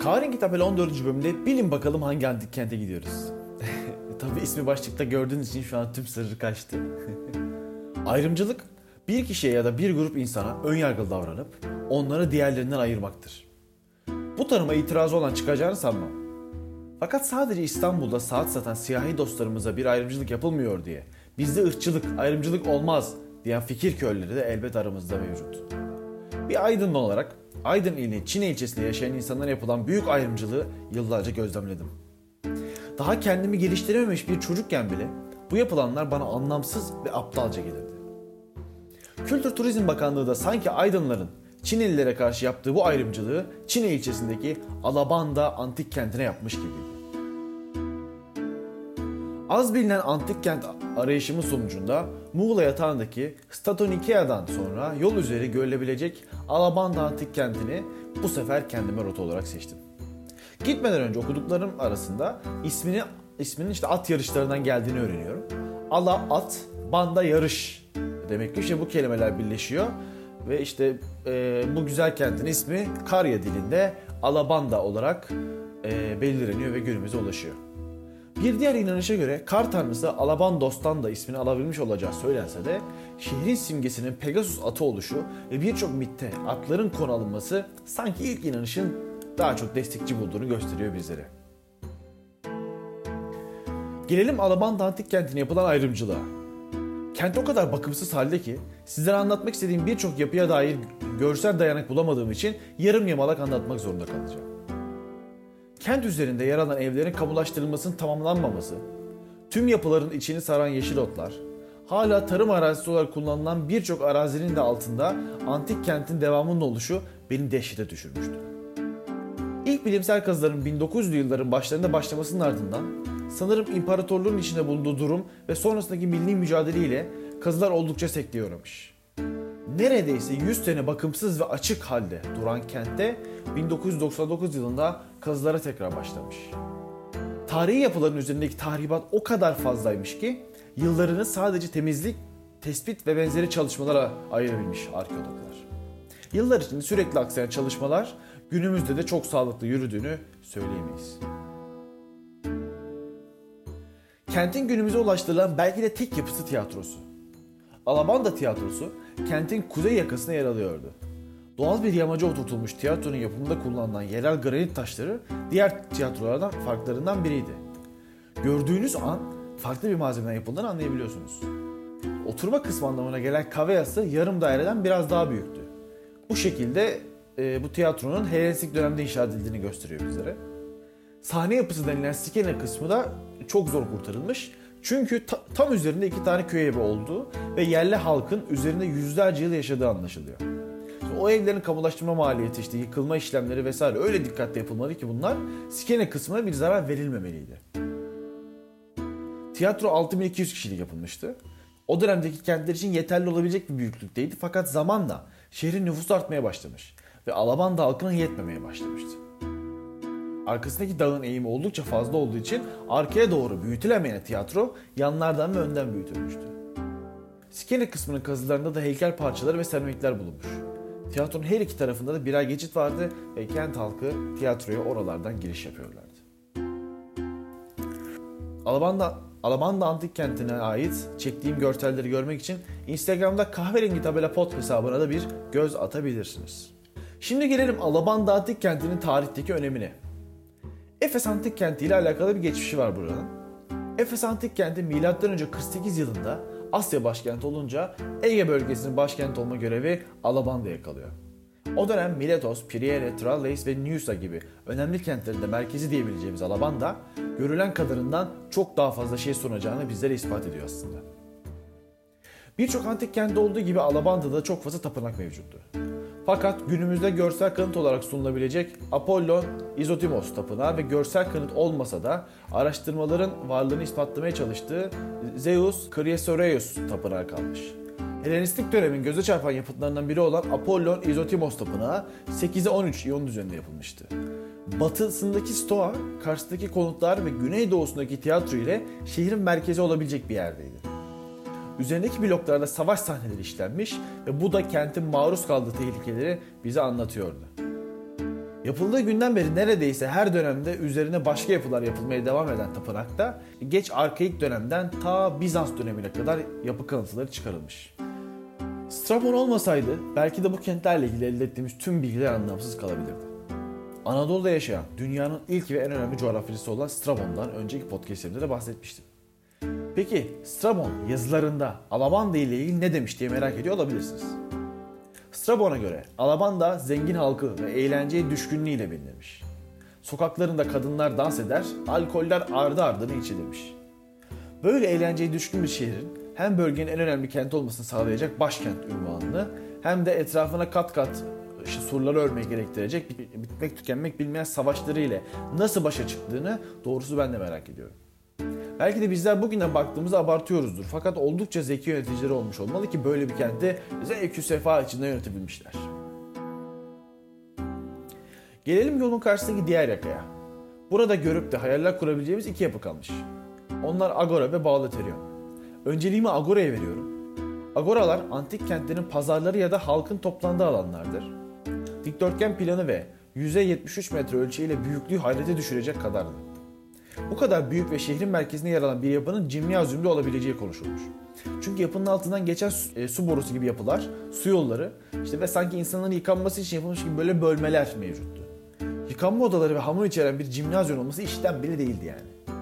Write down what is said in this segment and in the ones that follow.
Karin Kitapel 14. bölümde bilin bakalım hangi antik kente gidiyoruz. Tabi ismi başlıkta gördüğünüz için şu an tüm sırrı kaçtı. Ayrımcılık bir kişiye ya da bir grup insana ön yargılı davranıp onları diğerlerinden ayırmaktır. Bu tanıma itirazı olan çıkacağını sanmam. Fakat sadece İstanbul'da saat satan siyahi dostlarımıza bir ayrımcılık yapılmıyor diye bizde ırkçılık, ayrımcılık olmaz diyen fikir körleri de elbet aramızda mevcut. Bir aydın olarak Aydın ilinin Çin ilçesinde yaşayan insanlara yapılan büyük ayrımcılığı yıllarca gözlemledim. Daha kendimi geliştirememiş bir çocukken bile bu yapılanlar bana anlamsız ve aptalca gelirdi. Kültür Turizm Bakanlığı da sanki Aydınların Çinlilere karşı yaptığı bu ayrımcılığı Çin ilçesindeki Alabanda antik kentine yapmış gibiydi. Az bilinen antik kent arayışımın sonucunda Muğla yatağındaki Statonikea'dan sonra yol üzeri görülebilecek Alabanda antik kentini bu sefer kendime rota olarak seçtim. Gitmeden önce okuduklarım arasında ismini isminin işte at yarışlarından geldiğini öğreniyorum. Ala at, banda yarış demek ki işte bu kelimeler birleşiyor ve işte e, bu güzel kentin ismi Karya dilinde Alabanda olarak e, belirleniyor ve günümüze ulaşıyor. Bir diğer inanışa göre kar tanrısı Alabandos'tan da ismini alabilmiş olacağı söylense de şehrin simgesinin Pegasus atı oluşu ve birçok mitte atların konu alınması sanki ilk inanışın daha çok destekçi bulduğunu gösteriyor bizlere. Gelelim Alabanda antik kentine yapılan ayrımcılığa. Kent o kadar bakımsız halde ki sizlere anlatmak istediğim birçok yapıya dair görsel dayanak bulamadığım için yarım yamalak anlatmak zorunda kalacağım. Kent üzerinde yer alan evlerin kamulaştırılmasının tamamlanmaması, tüm yapıların içini saran yeşil otlar, hala tarım arazisi olarak kullanılan birçok arazinin de altında antik kentin devamının oluşu beni dehşete düşürmüştü. İlk bilimsel kazıların 1900'lü yılların başlarında başlamasının ardından sanırım imparatorluğun içinde bulunduğu durum ve sonrasındaki milli mücadeleyle kazılar oldukça sekteye uğramış. Neredeyse 100 sene bakımsız ve açık halde duran kentte 1999 yılında kazılara tekrar başlamış. Tarihi yapıların üzerindeki tahribat o kadar fazlaymış ki yıllarını sadece temizlik, tespit ve benzeri çalışmalara ayırabilmiş arkeologlar. Yıllar içinde sürekli aksayan çalışmalar günümüzde de çok sağlıklı yürüdüğünü söyleyemeyiz. Kentin günümüze ulaştırılan belki de tek yapısı tiyatrosu. Alabanda tiyatrosu kentin kuzey yakasına yer alıyordu. Doğal bir yamaca oturtulmuş tiyatronun yapımında kullanılan yerel granit taşları diğer tiyatrolardan farklarından biriydi. Gördüğünüz an farklı bir malzemeden yapıldığını anlayabiliyorsunuz. Oturma kısmı anlamına gelen kaveyası yarım daireden biraz daha büyüktü. Bu şekilde e, bu tiyatronun Helenistik dönemde inşa edildiğini gösteriyor bizlere. Sahne yapısı denilen skene kısmı da çok zor kurtarılmış. Çünkü ta, tam üzerinde iki tane köy evi olduğu ve yerli halkın üzerinde yüzlerce yıl yaşadığı anlaşılıyor. O evlerin kamulaştırma maliyeti işte yıkılma işlemleri vesaire öyle dikkatli yapılmalı ki bunlar skene kısmına bir zarar verilmemeliydi. Tiyatro 6200 kişilik yapılmıştı. O dönemdeki kentler için yeterli olabilecek bir büyüklükteydi fakat zamanla şehrin nüfusu artmaya başlamış ve Alabanda halkına yetmemeye başlamıştı. Arkasındaki dağın eğimi oldukça fazla olduğu için arkaya doğru büyütülemeyen tiyatro yanlardan ve önden büyütülmüştü. Skene kısmının kazılarında da heykel parçaları ve seramikler bulunmuş. Tiyatronun her iki tarafında da birer geçit vardı ve kent halkı tiyatroya oralardan giriş yapıyorlardı. Alabanda, Alabanda Antik Kenti'ne ait çektiğim görselleri görmek için Instagram'da kahverengi tabela pot hesabına da bir göz atabilirsiniz. Şimdi gelelim Alabanda Antik Kenti'nin tarihteki önemine. Efes Antik Kenti ile alakalı bir geçmişi var buranın. Efes Antik Kenti M.Ö. 48 yılında Asya başkenti olunca Ege bölgesinin başkenti olma görevi Alabanda'ya kalıyor. O dönem Miletos, Piriere, Tralles ve Nyusa gibi önemli kentlerinde merkezi diyebileceğimiz Alabanda, görülen kadarından çok daha fazla şey sunacağını bizlere ispat ediyor aslında. Birçok antik kentte olduğu gibi Alabanda'da çok fazla tapınak mevcuttu. Fakat günümüzde görsel kanıt olarak sunulabilecek Apollon Izotimos tapınağı ve görsel kanıt olmasa da araştırmaların varlığını ispatlamaya çalıştığı Zeus Chrysoreus tapınağı kalmış. Helenistik dönemin göze çarpan yapıtlarından biri olan Apollon Izotimos tapınağı 8'e 13 iyon düzeninde yapılmıştı. Batısındaki Stoa, karşısındaki konutlar ve güneydoğusundaki tiyatro ile şehrin merkezi olabilecek bir yerdeydi. Üzerindeki bloklarda savaş sahneleri işlenmiş ve bu da kentin maruz kaldığı tehlikeleri bize anlatıyordu. Yapıldığı günden beri neredeyse her dönemde üzerine başka yapılar yapılmaya devam eden tapınakta geç arkaik dönemden ta Bizans dönemine kadar yapı kalıntıları çıkarılmış. Strabon olmasaydı belki de bu kentlerle ilgili elde ettiğimiz tüm bilgiler anlamsız kalabilirdi. Anadolu'da yaşayan dünyanın ilk ve en önemli coğrafyacısı olan Strabon'dan önceki podcastlerimde de bahsetmiştim. Peki Strabon yazılarında Alabanda ile ilgili ne demiş diye merak ediyor olabilirsiniz. Strabon'a göre Alabanda zengin halkı ve eğlenceye düşkünlüğüyle bilinirmiş. Sokaklarında kadınlar dans eder, alkoller ardı ardına içilirmiş. Böyle eğlenceye düşkün bir şehrin hem bölgenin en önemli kent olmasını sağlayacak başkent ünvanını hem de etrafına kat kat surları örmeyi gerektirecek bitmek tükenmek bilmeyen savaşları ile nasıl başa çıktığını doğrusu ben de merak ediyorum. Belki de bizler bugünden baktığımızda abartıyoruzdur. Fakat oldukça zeki yöneticileri olmuş olmalı ki böyle bir kenti zevkü sefa içinde yönetebilmişler. Gelelim yolun karşısındaki diğer yakaya. Burada görüp de hayaller kurabileceğimiz iki yapı kalmış. Onlar Agora ve Bağlaterion. Önceliğimi Agora'ya veriyorum. Agoralar antik kentlerin pazarları ya da halkın toplandığı alanlardır. Dikdörtgen planı ve yüze 73 metre ölçeğiyle büyüklüğü hayrete düşürecek kadardı. Bu kadar büyük ve şehrin merkezinde yer alan bir yapının cimniyazyumda olabileceği konuşulmuş. Çünkü yapının altından geçen su, e, su borusu gibi yapılar, su yolları işte ve sanki insanların yıkanması için yapılmış gibi böyle bölmeler mevcuttu. Yıkanma odaları ve hamur içeren bir cimnazyum olması işten bile değildi yani.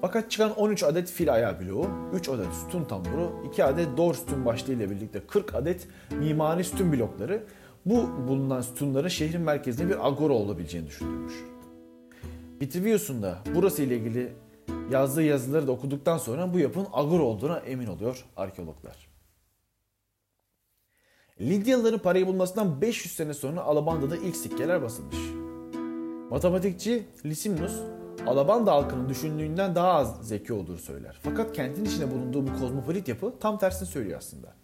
Fakat çıkan 13 adet fil ayağı bloğu, 3 adet sütun tamburu, 2 adet dor sütun başlığı ile birlikte 40 adet mimari sütun blokları bu bulunan sütunların şehrin merkezinde bir agora olabileceğini düşünülmüş. Vitruvius'un da burası ile ilgili yazdığı yazıları da okuduktan sonra bu yapının agora olduğuna emin oluyor arkeologlar. Lidyalıların parayı bulmasından 500 sene sonra Alabanda'da ilk sikkeler basılmış. Matematikçi Lisimnus, Alabanda halkının düşündüğünden daha az zeki olduğunu söyler. Fakat kentin içinde bulunduğu bu kozmopolit yapı tam tersini söylüyor aslında.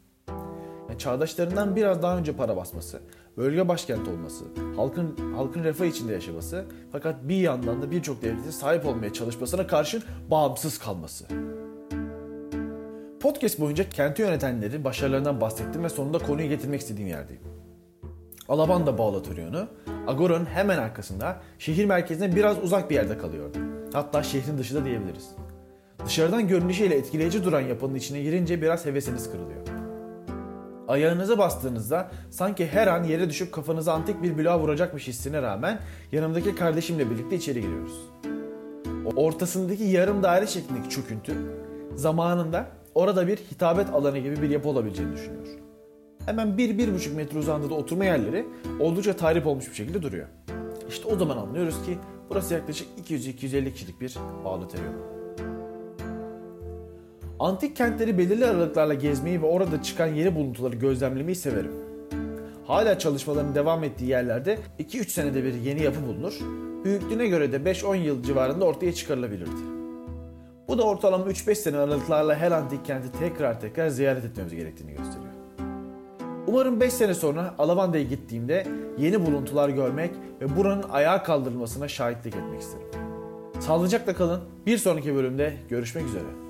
Yani çağdaşlarından biraz daha önce para basması, bölge başkenti olması, halkın halkın refah içinde yaşaması fakat bir yandan da birçok devletin sahip olmaya çalışmasına karşın bağımsız kalması. Podcast boyunca kenti yönetenlerin başarılarından bahsettim ve sonunda konuyu getirmek istediğim yerdeyim. Alabanda Bağlatöryonu, Agora'nın hemen arkasında şehir merkezine biraz uzak bir yerde kalıyordu. Hatta şehrin dışında diyebiliriz. Dışarıdan görünüşüyle etkileyici duran yapının içine girince biraz hevesiniz kırılıyor. Ayağınıza bastığınızda sanki her an yere düşüp kafanıza antik bir bloğa vuracakmış hissine rağmen yanımdaki kardeşimle birlikte içeri giriyoruz. Ortasındaki yarım daire şeklindeki çöküntü zamanında orada bir hitabet alanı gibi bir yapı olabileceğini düşünüyor. Hemen 1-1,5 metre uzandığında oturma yerleri oldukça tahrip olmuş bir şekilde duruyor. İşte o zaman anlıyoruz ki burası yaklaşık 200-250 kişilik bir bağlı terör. Antik kentleri belirli aralıklarla gezmeyi ve orada çıkan yeni buluntuları gözlemlemeyi severim. Hala çalışmaların devam ettiği yerlerde 2-3 senede bir yeni yapı bulunur, büyüklüğüne göre de 5-10 yıl civarında ortaya çıkarılabilirdi. Bu da ortalama 3-5 sene aralıklarla her antik kenti tekrar tekrar ziyaret etmemiz gerektiğini gösteriyor. Umarım 5 sene sonra Alavanda'ya gittiğimde yeni buluntular görmek ve buranın ayağa kaldırılmasına şahitlik etmek isterim. Sağlıcakla kalın. Bir sonraki bölümde görüşmek üzere.